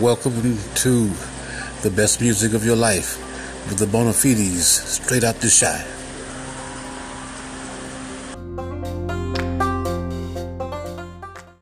Welcome to the best music of your life with the Bonafides straight out the shy.